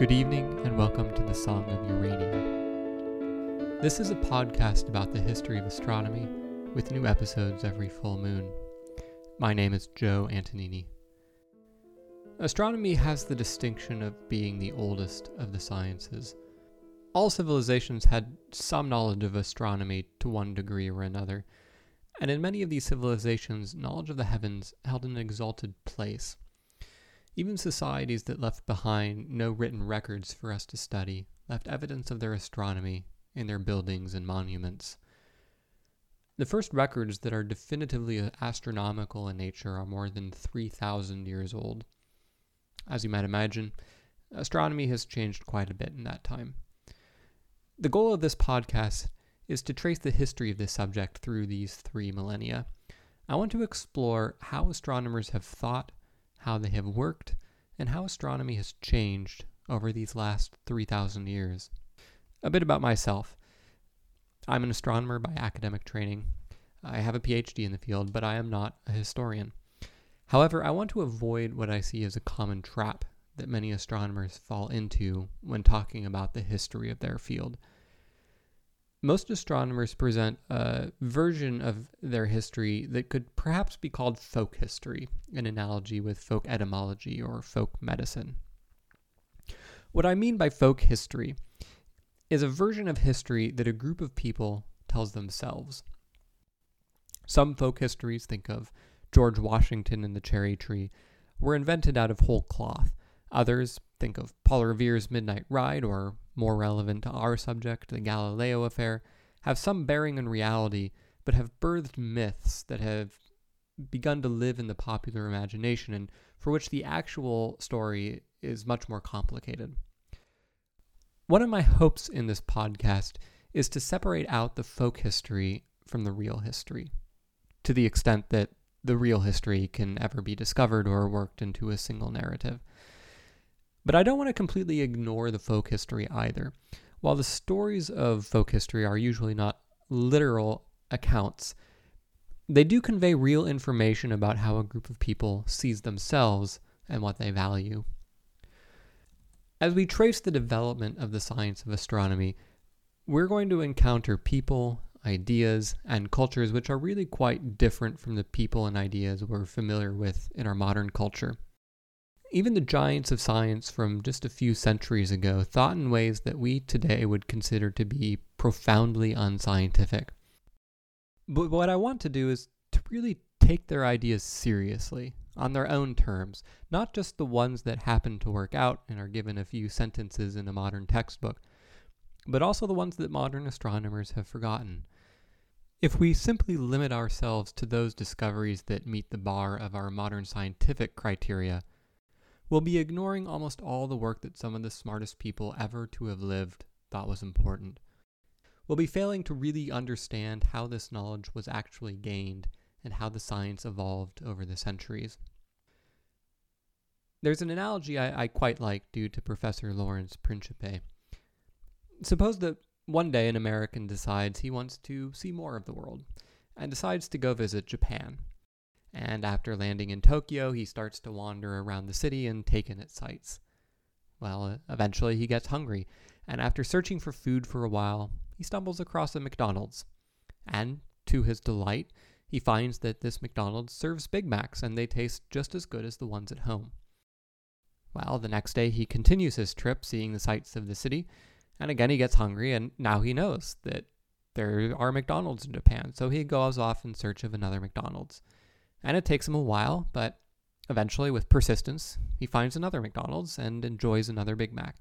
Good evening, and welcome to the Song of Urania. This is a podcast about the history of astronomy, with new episodes every full moon. My name is Joe Antonini. Astronomy has the distinction of being the oldest of the sciences. All civilizations had some knowledge of astronomy to one degree or another, and in many of these civilizations, knowledge of the heavens held an exalted place. Even societies that left behind no written records for us to study left evidence of their astronomy in their buildings and monuments. The first records that are definitively astronomical in nature are more than 3,000 years old. As you might imagine, astronomy has changed quite a bit in that time. The goal of this podcast is to trace the history of this subject through these three millennia. I want to explore how astronomers have thought, how they have worked, and how astronomy has changed over these last 3,000 years. A bit about myself. I'm an astronomer by academic training. I have a PhD in the field, but I am not a historian. However, I want to avoid what I see as a common trap that many astronomers fall into when talking about the history of their field. Most astronomers present a version of their history that could perhaps be called folk history, an analogy with folk etymology or folk medicine. What I mean by folk history is a version of history that a group of people tells themselves. Some folk histories think of George Washington and the cherry tree were invented out of whole cloth. Others think of Paul Revere's Midnight Ride or more relevant to our subject, the Galileo affair, have some bearing in reality, but have birthed myths that have begun to live in the popular imagination and for which the actual story is much more complicated. One of my hopes in this podcast is to separate out the folk history from the real history, to the extent that the real history can ever be discovered or worked into a single narrative. But I don't want to completely ignore the folk history either. While the stories of folk history are usually not literal accounts, they do convey real information about how a group of people sees themselves and what they value. As we trace the development of the science of astronomy, we're going to encounter people, ideas, and cultures which are really quite different from the people and ideas we're familiar with in our modern culture. Even the giants of science from just a few centuries ago thought in ways that we today would consider to be profoundly unscientific. But what I want to do is to really take their ideas seriously, on their own terms, not just the ones that happen to work out and are given a few sentences in a modern textbook, but also the ones that modern astronomers have forgotten. If we simply limit ourselves to those discoveries that meet the bar of our modern scientific criteria, we'll be ignoring almost all the work that some of the smartest people ever to have lived thought was important. We'll be failing to really understand how this knowledge was actually gained and how the science evolved over the centuries. There's an analogy I, I quite like due to Professor Lawrence Principe. Suppose that one day an American decides he wants to see more of the world and decides to go visit Japan. And after landing in Tokyo, he starts to wander around the city and take in its sights. Well, eventually he gets hungry, and after searching for food for a while, he stumbles across a McDonald's. And to his delight, he finds that this McDonald's serves Big Macs and they taste just as good as the ones at home. Well, the next day he continues his trip, seeing the sights of the city, and again he gets hungry, and now he knows that there are McDonald's in Japan, so he goes off in search of another McDonald's. And it takes him a while, but eventually, with persistence, he finds another McDonald's and enjoys another Big Mac.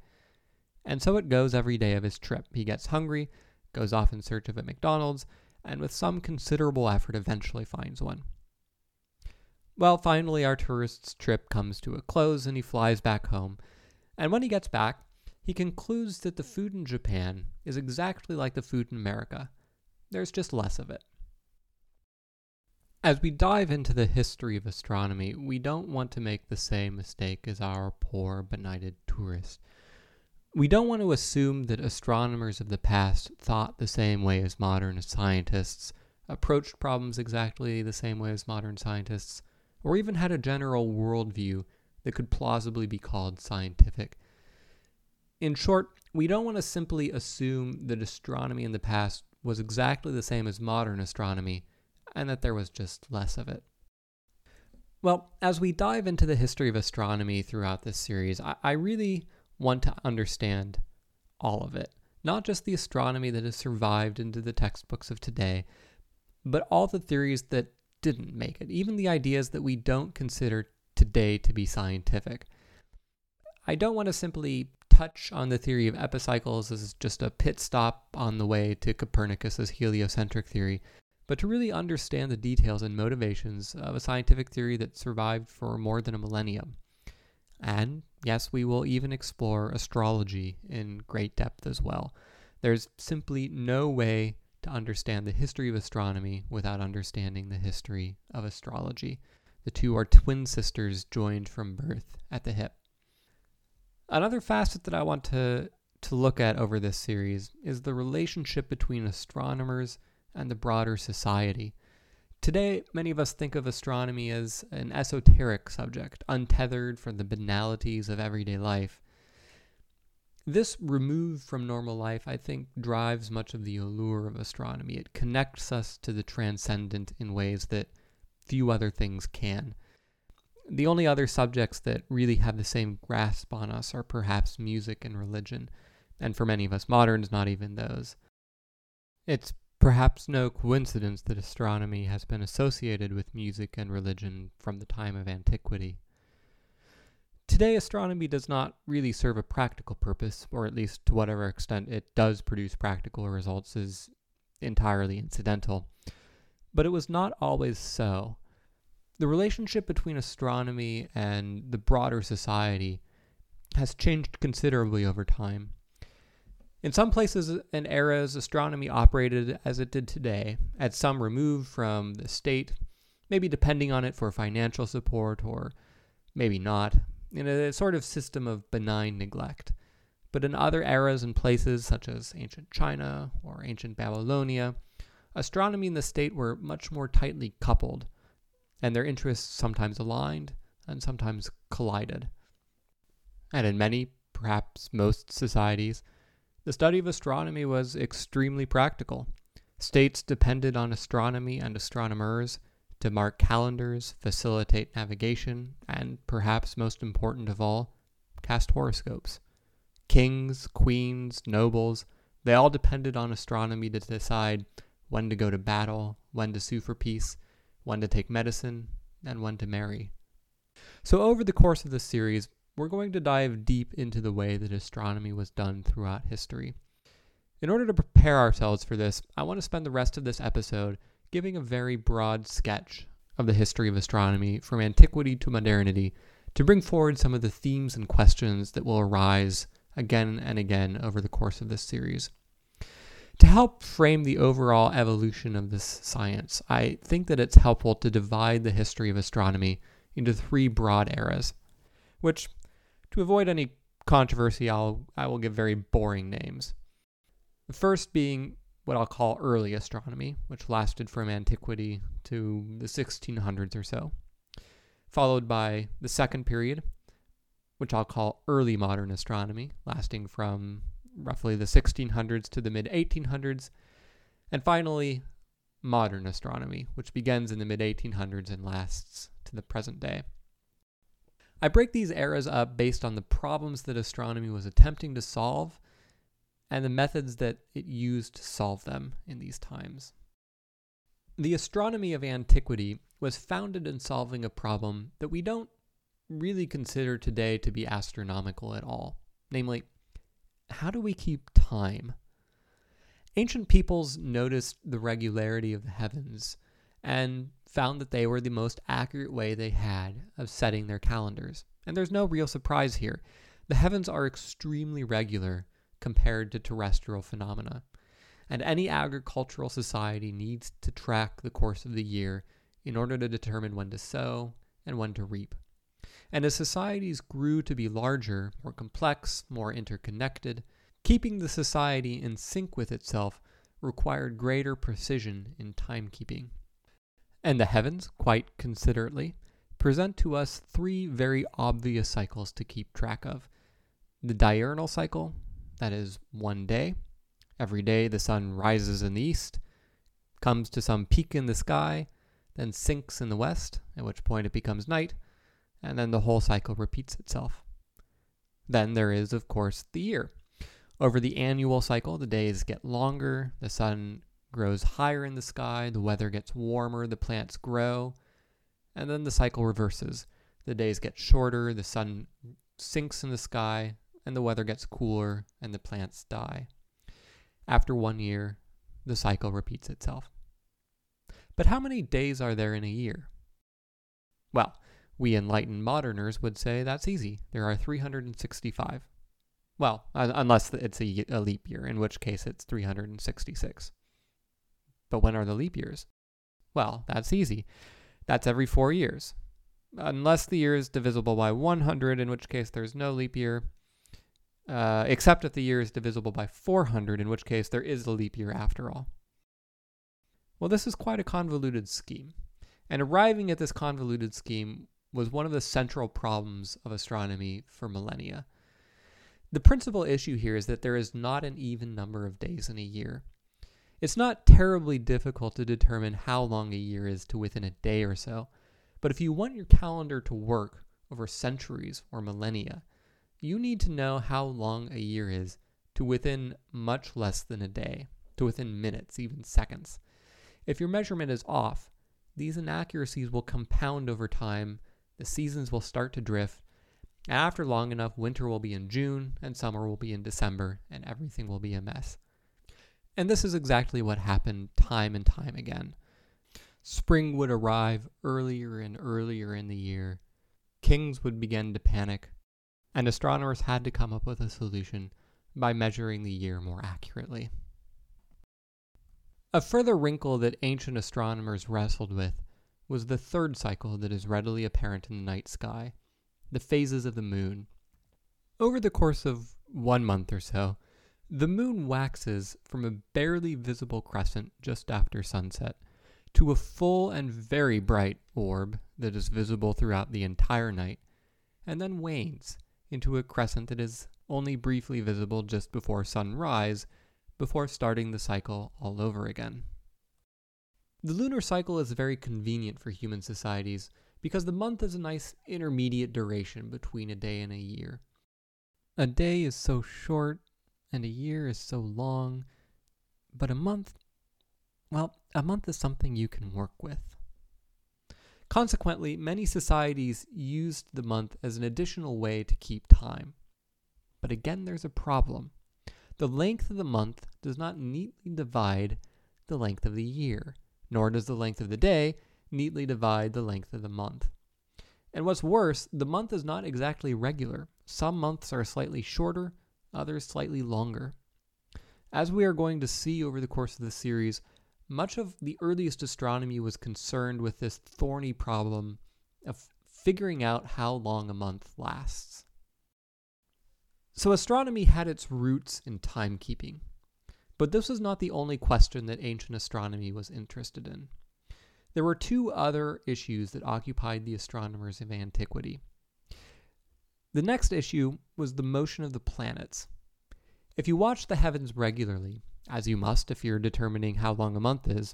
And so it goes every day of his trip. He gets hungry, goes off in search of a McDonald's, and with some considerable effort, eventually finds one. Well, finally, our tourist's trip comes to a close and he flies back home. And when he gets back, he concludes that the food in Japan is exactly like the food in America. There's just less of it. As we dive into the history of astronomy, we don't want to make the same mistake as our poor, benighted tourist. We don't want to assume that astronomers of the past thought the same way as modern scientists, approached problems exactly the same way as modern scientists, or even had a general worldview that could plausibly be called scientific. In short, we don't want to simply assume that astronomy in the past was exactly the same as modern astronomy and that there was just less of it. Well, as we dive into the history of astronomy throughout this series, I, I really want to understand all of it. Not just the astronomy that has survived into the textbooks of today, but all the theories that didn't make it, even the ideas that we don't consider today to be scientific. I don't want to simply touch on the theory of epicycles as just a pit stop on the way to Copernicus's heliocentric theory, but to really understand the details and motivations of a scientific theory that survived for more than a millennium. And yes, we will even explore astrology in great depth as well. There's simply no way to understand the history of astronomy without understanding the history of astrology. The two are twin sisters joined from birth at the hip. Another facet that I want to, to look at over this series is the relationship between astronomers and the broader society. Today, many of us think of astronomy as an esoteric subject, untethered from the banalities of everyday life. This remove from normal life, I think, drives much of the allure of astronomy. It connects us to the transcendent in ways that few other things can. The only other subjects that really have the same grasp on us are perhaps music and religion, and for many of us moderns, not even those. It's perhaps no coincidence that astronomy has been associated with music and religion from the time of antiquity. Today, astronomy does not really serve a practical purpose, or at least to whatever extent it does produce practical results is entirely incidental. But it was not always so. The relationship between astronomy and the broader society has changed considerably over time. In some places and eras, astronomy operated as it did today, at some removed from the state, maybe depending on it for financial support or maybe not, in a sort of system of benign neglect. But in other eras and places, such as ancient China or ancient Babylonia, astronomy and the state were much more tightly coupled and their interests sometimes aligned and sometimes collided. And in many, perhaps most societies, the study of astronomy was extremely practical. States depended on astronomy and astronomers to mark calendars, facilitate navigation, and perhaps most important of all, cast horoscopes. Kings, queens, nobles, they all depended on astronomy to decide when to go to battle, when to sue for peace, when to take medicine, and when to marry. So, over the course of this series, we're going to dive deep into the way that astronomy was done throughout history. In order to prepare ourselves for this, I want to spend the rest of this episode giving a very broad sketch of the history of astronomy from antiquity to modernity to bring forward some of the themes and questions that will arise again and again over the course of this series. To help frame the overall evolution of this science, I think that it's helpful to divide the history of astronomy into three broad eras, which, to avoid any controversy, I'll, I will give very boring names. The first being what I'll call early astronomy, which lasted from antiquity to the 1600s or so, followed by the second period, which I'll call early modern astronomy, lasting from roughly the 1600s to the mid 1800s, and finally, modern astronomy, which begins in the mid 1800s and lasts to the present day. I break these eras up based on the problems that astronomy was attempting to solve and the methods that it used to solve them in these times. The astronomy of antiquity was founded in solving a problem that we don't really consider today to be astronomical at all, namely, how do we keep time? Ancient peoples noticed the regularity of the heavens and found that they were the most accurate way they had of setting their calendars. And there's no real surprise here. The heavens are extremely regular compared to terrestrial phenomena, and any agricultural society needs to track the course of the year in order to determine when to sow and when to reap. And as societies grew to be larger, more complex, more interconnected, keeping the society in sync with itself required greater precision in timekeeping. And the heavens, quite considerately, present to us three very obvious cycles to keep track of. the diurnal cycle, that is one day. Every day the sun rises in the east, comes to some peak in the sky, then sinks in the west, at which point it becomes night, and then the whole cycle repeats itself. Then there is, of course, the year. Over the annual cycle, the days get longer, the sun grows higher in the sky, the weather gets warmer, the plants grow, and then the cycle reverses. The days get shorter, the sun sinks in the sky, and the weather gets cooler, and the plants die. After one year, the cycle repeats itself. But how many days are there in a year? Well, we enlightened moderners would say that's easy. There are 365. Well, unless it's a, leap year, in which case it's 366. But when are the leap years? Well, that's easy. That's every four years. Unless the year is divisible by 100, in which case there's no leap year, uh, except if the year is divisible by 400, in which case there is a leap year after all. Well, this is quite a convoluted scheme. And arriving at this convoluted scheme was one of the central problems of astronomy for millennia. The principal issue here is that there is not an even number of days in a year. It's not terribly difficult to determine how long a year is to within a day or so, but if you want your calendar to work over centuries or millennia, you need to know how long a year is to within much less than a day, to within minutes, even seconds. If your measurement is off, these inaccuracies will compound over time, the seasons will start to drift, after long enough, winter will be in June and summer will be in December, and everything will be a mess. And this is exactly what happened time and time again. Spring would arrive earlier and earlier in the year. Kings would begin to panic, and astronomers had to come up with a solution by measuring the year more accurately. A further wrinkle that ancient astronomers wrestled with was the third cycle that is readily apparent in the night sky the phases of the moon. Over the course of one month or so, the moon waxes from a barely visible crescent just after sunset to a full and very bright orb that is visible throughout the entire night, and then wanes into a crescent that is only briefly visible just before sunrise before starting the cycle all over again. The lunar cycle is very convenient for human societies because the month is a nice intermediate duration between a day and a year. A day is so short and a year is so long, but a month, well, a month is something you can work with. Consequently, many societies used the month as an additional way to keep time. But again, there's a problem. The length of the month does not neatly divide the length of the year, nor does the length of the day neatly divide the length of the month. And what's worse, the month is not exactly regular. Some months are slightly shorter, others slightly longer. As we are going to see over the course of the series, much of the earliest astronomy was concerned with this thorny problem of figuring out how long a month lasts. So astronomy had its roots in timekeeping. But this was not the only question that ancient astronomy was interested in. There were two other issues that occupied the astronomers of antiquity. The next issue was the motion of the planets. If you watch the heavens regularly, as you must if you're determining how long a month is,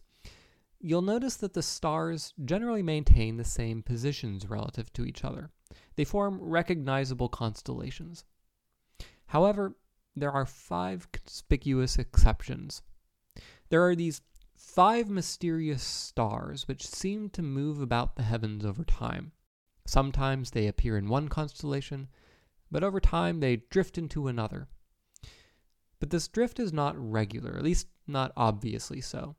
you'll notice that the stars generally maintain the same positions relative to each other. They form recognizable constellations. However, there are five conspicuous exceptions. There are these five mysterious stars which seem to move about the heavens over time. Sometimes they appear in one constellation, but over time they drift into another. But this drift is not regular, at least not obviously so.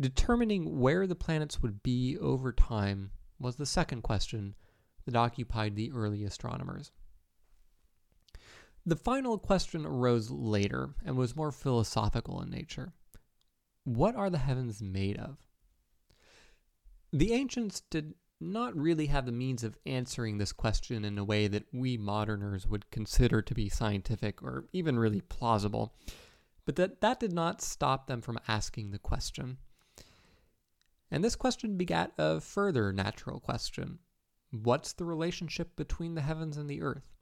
Determining where the planets would be over time was the second question that occupied the early astronomers. The final question arose later and was more philosophical in nature. What are the heavens made of? The ancients did not really have the means of answering this question in a way that we moderners would consider to be scientific or even really plausible, but that, that did not stop them from asking the question. And this question begat a further natural question What's the relationship between the heavens and the earth?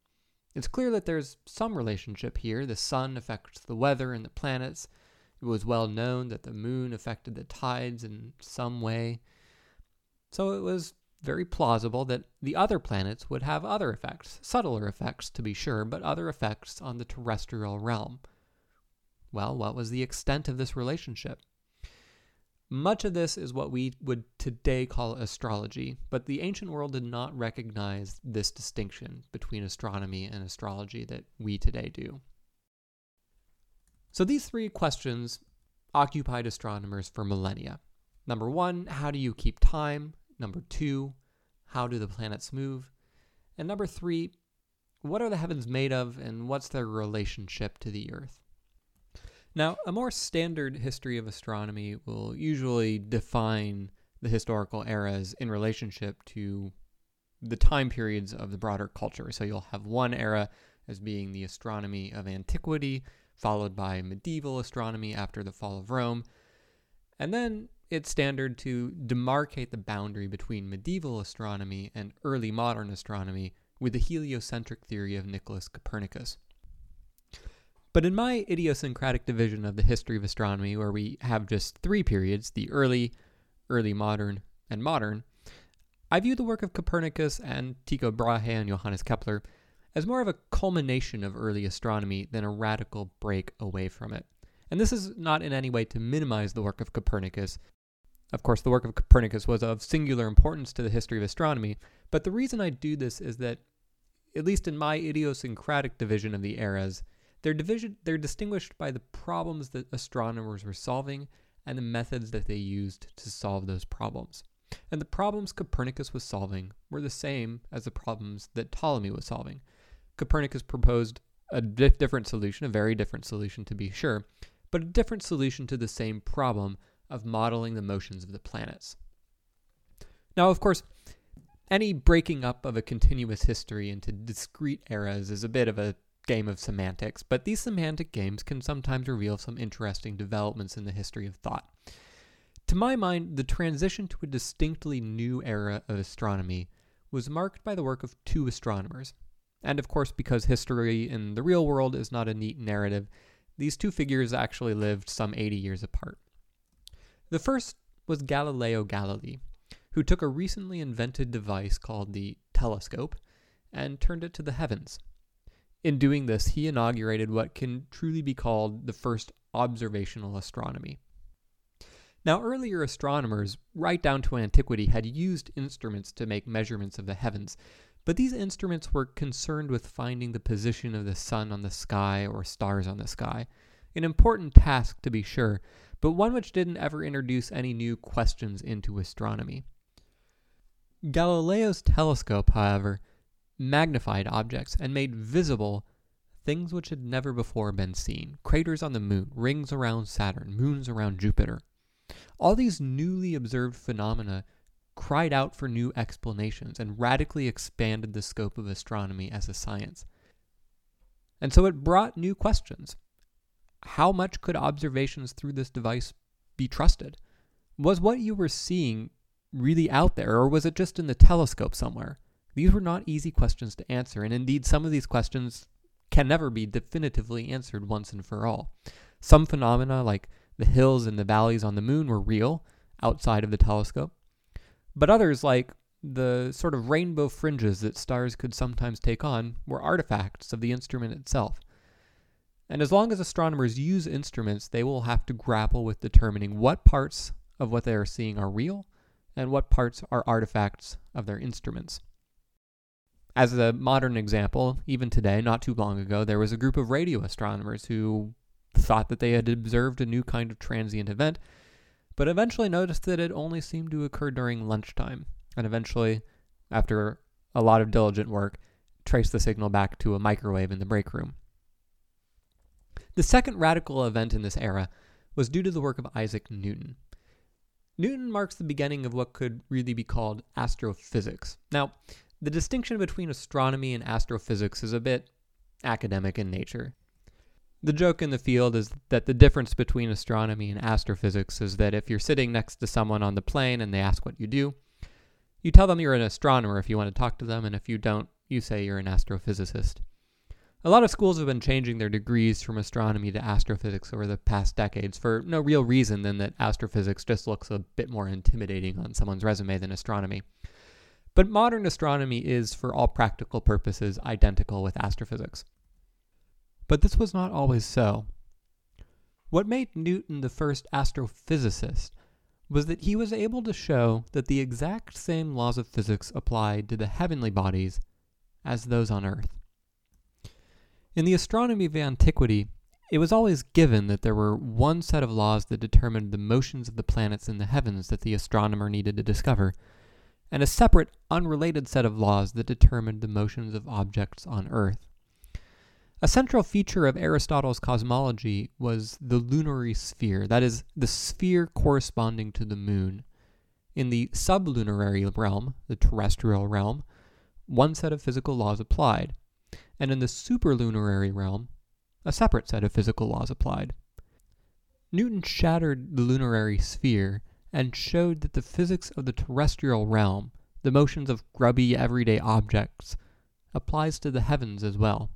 It's clear that there's some relationship here. The sun affects the weather and the planets. It was well known that the moon affected the tides in some way. So it was very plausible that the other planets would have other effects, subtler effects to be sure, but other effects on the terrestrial realm. Well, what was the extent of this relationship? Much of this is what we would today call astrology, but the ancient world did not recognize this distinction between astronomy and astrology that we today do. So these three questions occupied astronomers for millennia. Number one, how do you keep time? Number two, how do the planets move? And number three, what are the heavens made of and what's their relationship to the earth? Now, a more standard history of astronomy will usually define the historical eras in relationship to the time periods of the broader culture. So you'll have one era as being the astronomy of antiquity, followed by medieval astronomy after the fall of Rome, and then it's standard to demarcate the boundary between medieval astronomy and early modern astronomy with the heliocentric theory of Nicholas Copernicus. But in my idiosyncratic division of the history of astronomy, where we have just three periods the early, early modern, and modern, I view the work of Copernicus and Tycho Brahe and Johannes Kepler as more of a culmination of early astronomy than a radical break away from it. And this is not in any way to minimize the work of Copernicus, of course, the work of Copernicus was of singular importance to the history of astronomy, but the reason I do this is that, at least in my idiosyncratic division of the eras, they're, division, they're distinguished by the problems that astronomers were solving and the methods that they used to solve those problems. And the problems Copernicus was solving were the same as the problems that Ptolemy was solving. Copernicus proposed a different solution, a very different solution to be sure, but a different solution to the same problem of modeling the motions of the planets. Now, of course, any breaking up of a continuous history into discrete eras is a bit of a game of semantics, but these semantic games can sometimes reveal some interesting developments in the history of thought. To my mind, the transition to a distinctly new era of astronomy was marked by the work of two astronomers. And of course, because history in the real world is not a neat narrative, these two figures actually lived some 80 years apart. The first was Galileo Galilei, who took a recently invented device called the telescope and turned it to the heavens. In doing this, he inaugurated what can truly be called the first observational astronomy. Now, earlier astronomers, right down to antiquity, had used instruments to make measurements of the heavens, but these instruments were concerned with finding the position of the sun on the sky or stars on the sky. An important task, to be sure, but one which didn't ever introduce any new questions into astronomy. Galileo's telescope, however, magnified objects and made visible things which had never before been seen craters on the moon, rings around Saturn, moons around Jupiter. All these newly observed phenomena cried out for new explanations and radically expanded the scope of astronomy as a science. And so it brought new questions how much could observations through this device be trusted? Was what you were seeing really out there, or was it just in the telescope somewhere? These were not easy questions to answer, and indeed, some of these questions can never be definitively answered once and for all. Some phenomena, like the hills and the valleys on the moon, were real outside of the telescope, but others, like the sort of rainbow fringes that stars could sometimes take on, were artifacts of the instrument itself. And as long as astronomers use instruments, they will have to grapple with determining what parts of what they are seeing are real and what parts are artifacts of their instruments. As a modern example, even today, not too long ago, there was a group of radio astronomers who thought that they had observed a new kind of transient event, but eventually noticed that it only seemed to occur during lunchtime, and eventually, after a lot of diligent work, traced the signal back to a microwave in the break room. The second radical event in this era was due to the work of Isaac Newton. Newton marks the beginning of what could really be called astrophysics. Now, the distinction between astronomy and astrophysics is a bit academic in nature. The joke in the field is that the difference between astronomy and astrophysics is that if you're sitting next to someone on the plane and they ask what you do, you tell them you're an astronomer if you want to talk to them, and if you don't, you say you're an astrophysicist. A lot of schools have been changing their degrees from astronomy to astrophysics over the past decades for no real reason than that astrophysics just looks a bit more intimidating on someone's resume than astronomy. But modern astronomy is, for all practical purposes, identical with astrophysics. But this was not always so. What made Newton the first astrophysicist was that he was able to show that the exact same laws of physics applied to the heavenly bodies as those on Earth. In the astronomy of antiquity, it was always given that there were one set of laws that determined the motions of the planets in the heavens that the astronomer needed to discover, and a separate, unrelated set of laws that determined the motions of objects on Earth. A central feature of Aristotle's cosmology was the lunary sphere, that is, the sphere corresponding to the moon. In the sublunary realm, the terrestrial realm, one set of physical laws applied, and in the superlunary realm, a separate set of physical laws applied. Newton shattered the lunary sphere and showed that the physics of the terrestrial realm, the motions of grubby everyday objects, applies to the heavens as well.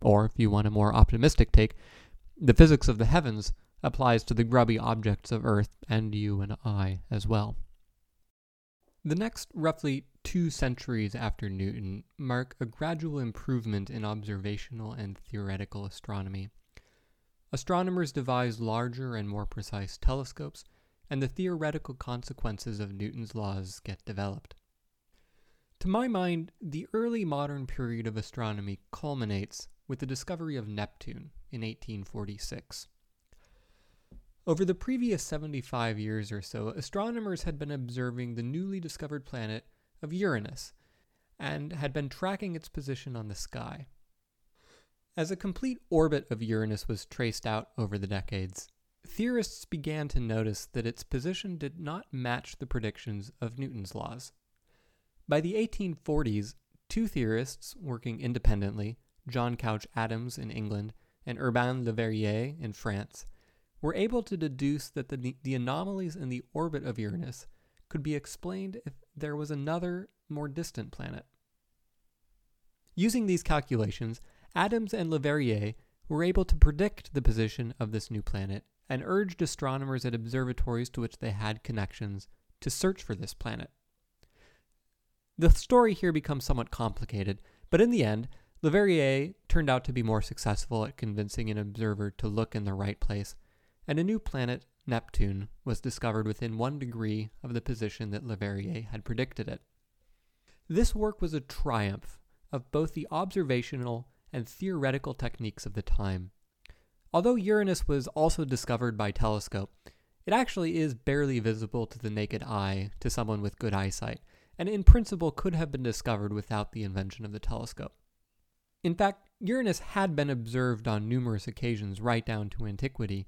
Or, if you want a more optimistic take, the physics of the heavens applies to the grubby objects of Earth and you and I as well. The next roughly two centuries after Newton mark a gradual improvement in observational and theoretical astronomy. Astronomers devised larger and more precise telescopes, and the theoretical consequences of Newton's laws get developed. To my mind, the early modern period of astronomy culminates with the discovery of Neptune in 1846. Over the previous 75 years or so, astronomers had been observing the newly discovered planet of Uranus and had been tracking its position on the sky. As a complete orbit of Uranus was traced out over the decades, theorists began to notice that its position did not match the predictions of Newton's laws. By the 1840s, two theorists working independently John Couch Adams in England, and Urbain Le Verrier in France, were able to deduce that the, the anomalies in the orbit of Uranus could be explained if there was another, more distant planet. Using these calculations, Adams and Le Verrier were able to predict the position of this new planet and urged astronomers at observatories to which they had connections to search for this planet. The story here becomes somewhat complicated, but in the end, Le Verrier turned out to be more successful at convincing an observer to look in the right place, and a new planet, Neptune, was discovered within one degree of the position that Le Verrier had predicted it. This work was a triumph of both the observational and theoretical techniques of the time. Although Uranus was also discovered by telescope, it actually is barely visible to the naked eye to someone with good eyesight, and in principle could have been discovered without the invention of the telescope. In fact, Uranus had been observed on numerous occasions right down to antiquity,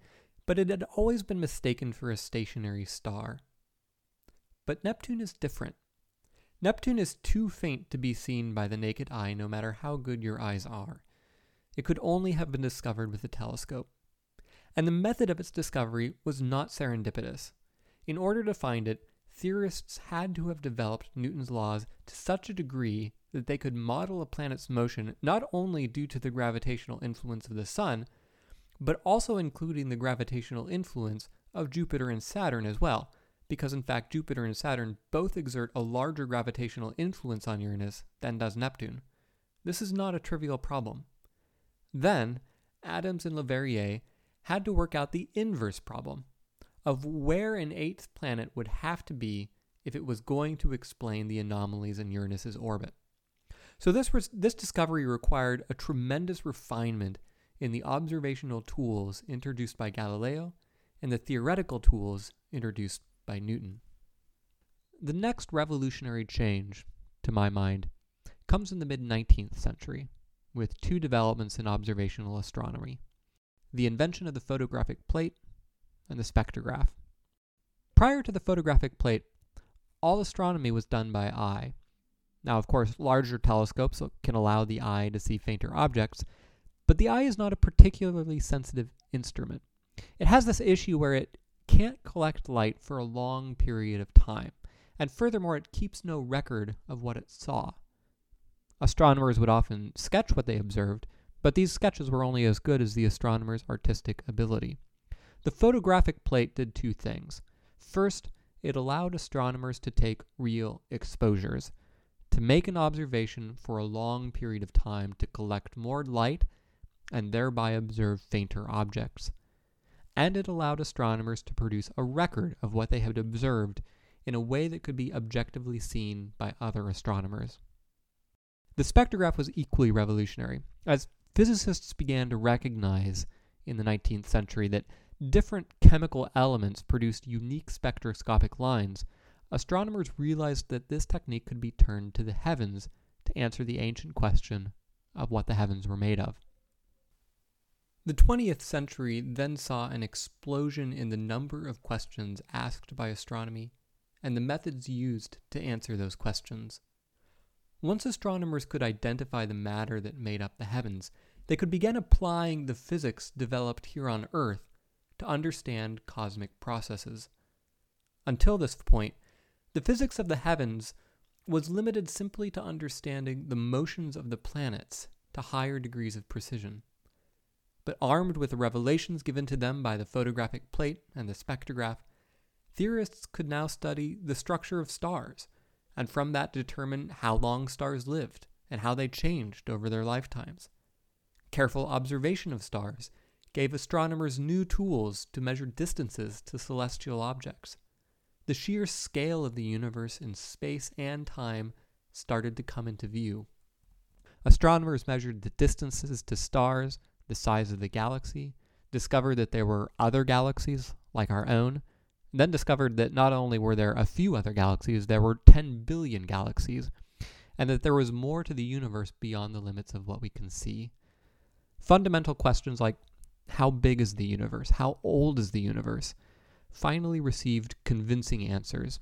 but it had always been mistaken for a stationary star. But Neptune is different. Neptune is too faint to be seen by the naked eye no matter how good your eyes are. It could only have been discovered with a telescope. And the method of its discovery was not serendipitous. In order to find it, theorists had to have developed Newton's laws to such a degree that they could model a planet's motion not only due to the gravitational influence of the Sun, but also including the gravitational influence of Jupiter and Saturn as well, because in fact Jupiter and Saturn both exert a larger gravitational influence on Uranus than does Neptune. This is not a trivial problem. Then, Adams and Le Verrier had to work out the inverse problem of where an eighth planet would have to be if it was going to explain the anomalies in Uranus's orbit. So this this discovery required a tremendous refinement in the observational tools introduced by Galileo and the theoretical tools introduced by Newton. The next revolutionary change, to my mind, comes in the mid 19th century with two developments in observational astronomy the invention of the photographic plate and the spectrograph. Prior to the photographic plate, all astronomy was done by eye, now, of course, larger telescopes can allow the eye to see fainter objects, but the eye is not a particularly sensitive instrument. It has this issue where it can't collect light for a long period of time, and furthermore, it keeps no record of what it saw. Astronomers would often sketch what they observed, But these sketches were only as good as the astronomer's artistic ability. The photographic plate did two things. First, it allowed astronomers to take real exposures, to make an observation for a long period of time to collect more light and thereby observe fainter objects. And it allowed astronomers to produce a record of what they had observed in a way that could be objectively seen by other astronomers. The spectrograph was equally revolutionary, as physicists began to recognize in the 19th century that different chemical elements produced unique spectroscopic lines, astronomers realized that this technique could be turned to the heavens to answer the ancient question of what the heavens were made of. The 20th century then saw an explosion in the number of questions asked by astronomy and the methods used to answer those questions. Once astronomers could identify the matter that made up the heavens, they could begin applying the physics developed here on Earth to understand cosmic processes. Until this point, the physics of the heavens was limited simply to understanding the motions of the planets to higher degrees of precision. But armed with the revelations given to them by the photographic plate and the spectrograph, theorists could now study the structure of stars, and from that determine how long stars lived and how they changed over their lifetimes. Careful observation of stars gave astronomers new tools to measure distances to celestial objects. The sheer scale of the universe in space and time started to come into view. Astronomers measured the distances to stars, the size of the galaxy, discovered that there were other galaxies like our own, then discovered that not only were there a few other galaxies, there were 10 billion galaxies, and that there was more to the universe beyond the limits of what we can see. Fundamental questions like how big is the universe? How old is the universe? Finally received convincing answers.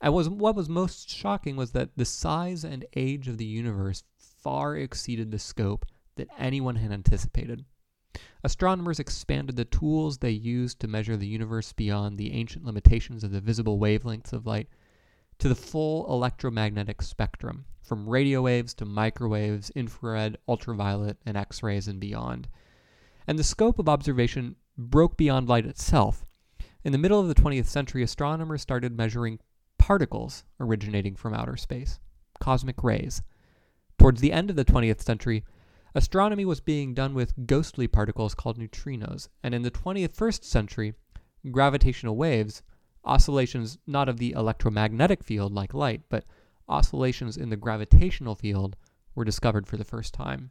And was, what was most shocking was that the size and age of the universe far exceeded the scope that anyone had anticipated. Astronomers expanded the tools they used to measure the universe beyond the ancient limitations of the visible wavelengths of light to the full electromagnetic spectrum, from radio waves to microwaves, infrared, ultraviolet, and X rays, and beyond and the scope of observation broke beyond light itself. In the middle of the 20th century, astronomers started measuring particles originating from outer space, cosmic rays. Towards the end of the 20th century, astronomy was being done with ghostly particles called neutrinos, and in the 21st century, gravitational waves, oscillations not of the electromagnetic field like light, but oscillations in the gravitational field, were discovered for the first time.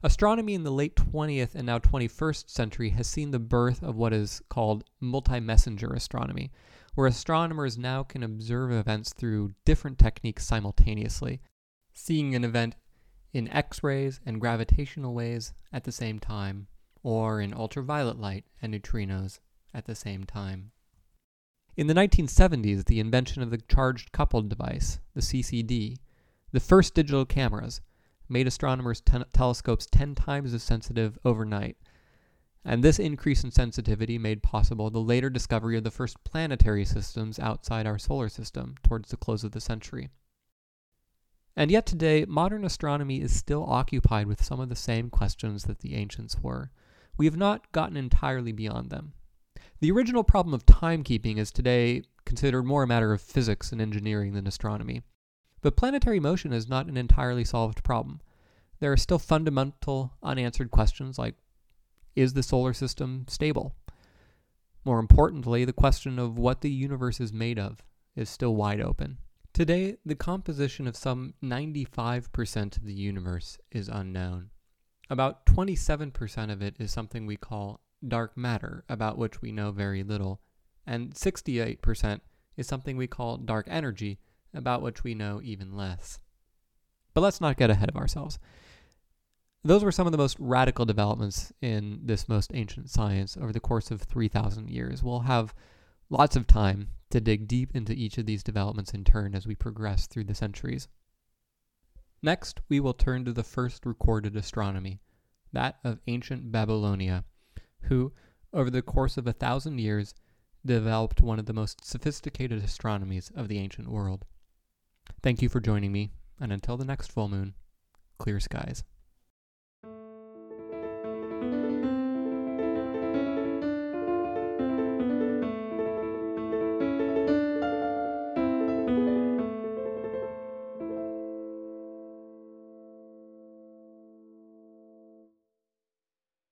Astronomy in the late 20th and now 21st century has seen the birth of what is called multi messenger astronomy, where astronomers now can observe events through different techniques simultaneously, seeing an event in X rays and gravitational waves at the same time, or in ultraviolet light and neutrinos at the same time. In the 1970s, the invention of the Charged Coupled Device, the CCD, the first digital cameras, made astronomers' ten- telescopes 10 times as sensitive overnight. And this increase in sensitivity made possible the later discovery of the first planetary systems outside our solar system towards the close of the century. And yet today, modern astronomy is still occupied with some of the same questions that the ancients were. We have not gotten entirely beyond them. The original problem of timekeeping is today considered more a matter of physics and engineering than astronomy. But planetary motion is not an entirely solved problem. There are still fundamental unanswered questions like is the solar system stable? More importantly, the question of what the universe is made of is still wide open. Today, the composition of some 95% of the universe is unknown. About 27% of it is something we call dark matter, about which we know very little, and 68% is something we call dark energy, about which we know even less. But let's not get ahead of ourselves. Those were some of the most radical developments in this most ancient science over the course of 3,000 years. We'll have lots of time to dig deep into each of these developments in turn as we progress through the centuries. Next, we will turn to the first recorded astronomy, that of ancient Babylonia, who, over the course of a thousand years, developed one of the most sophisticated astronomies of the ancient world. Thank you for joining me, and until the next full moon, clear skies.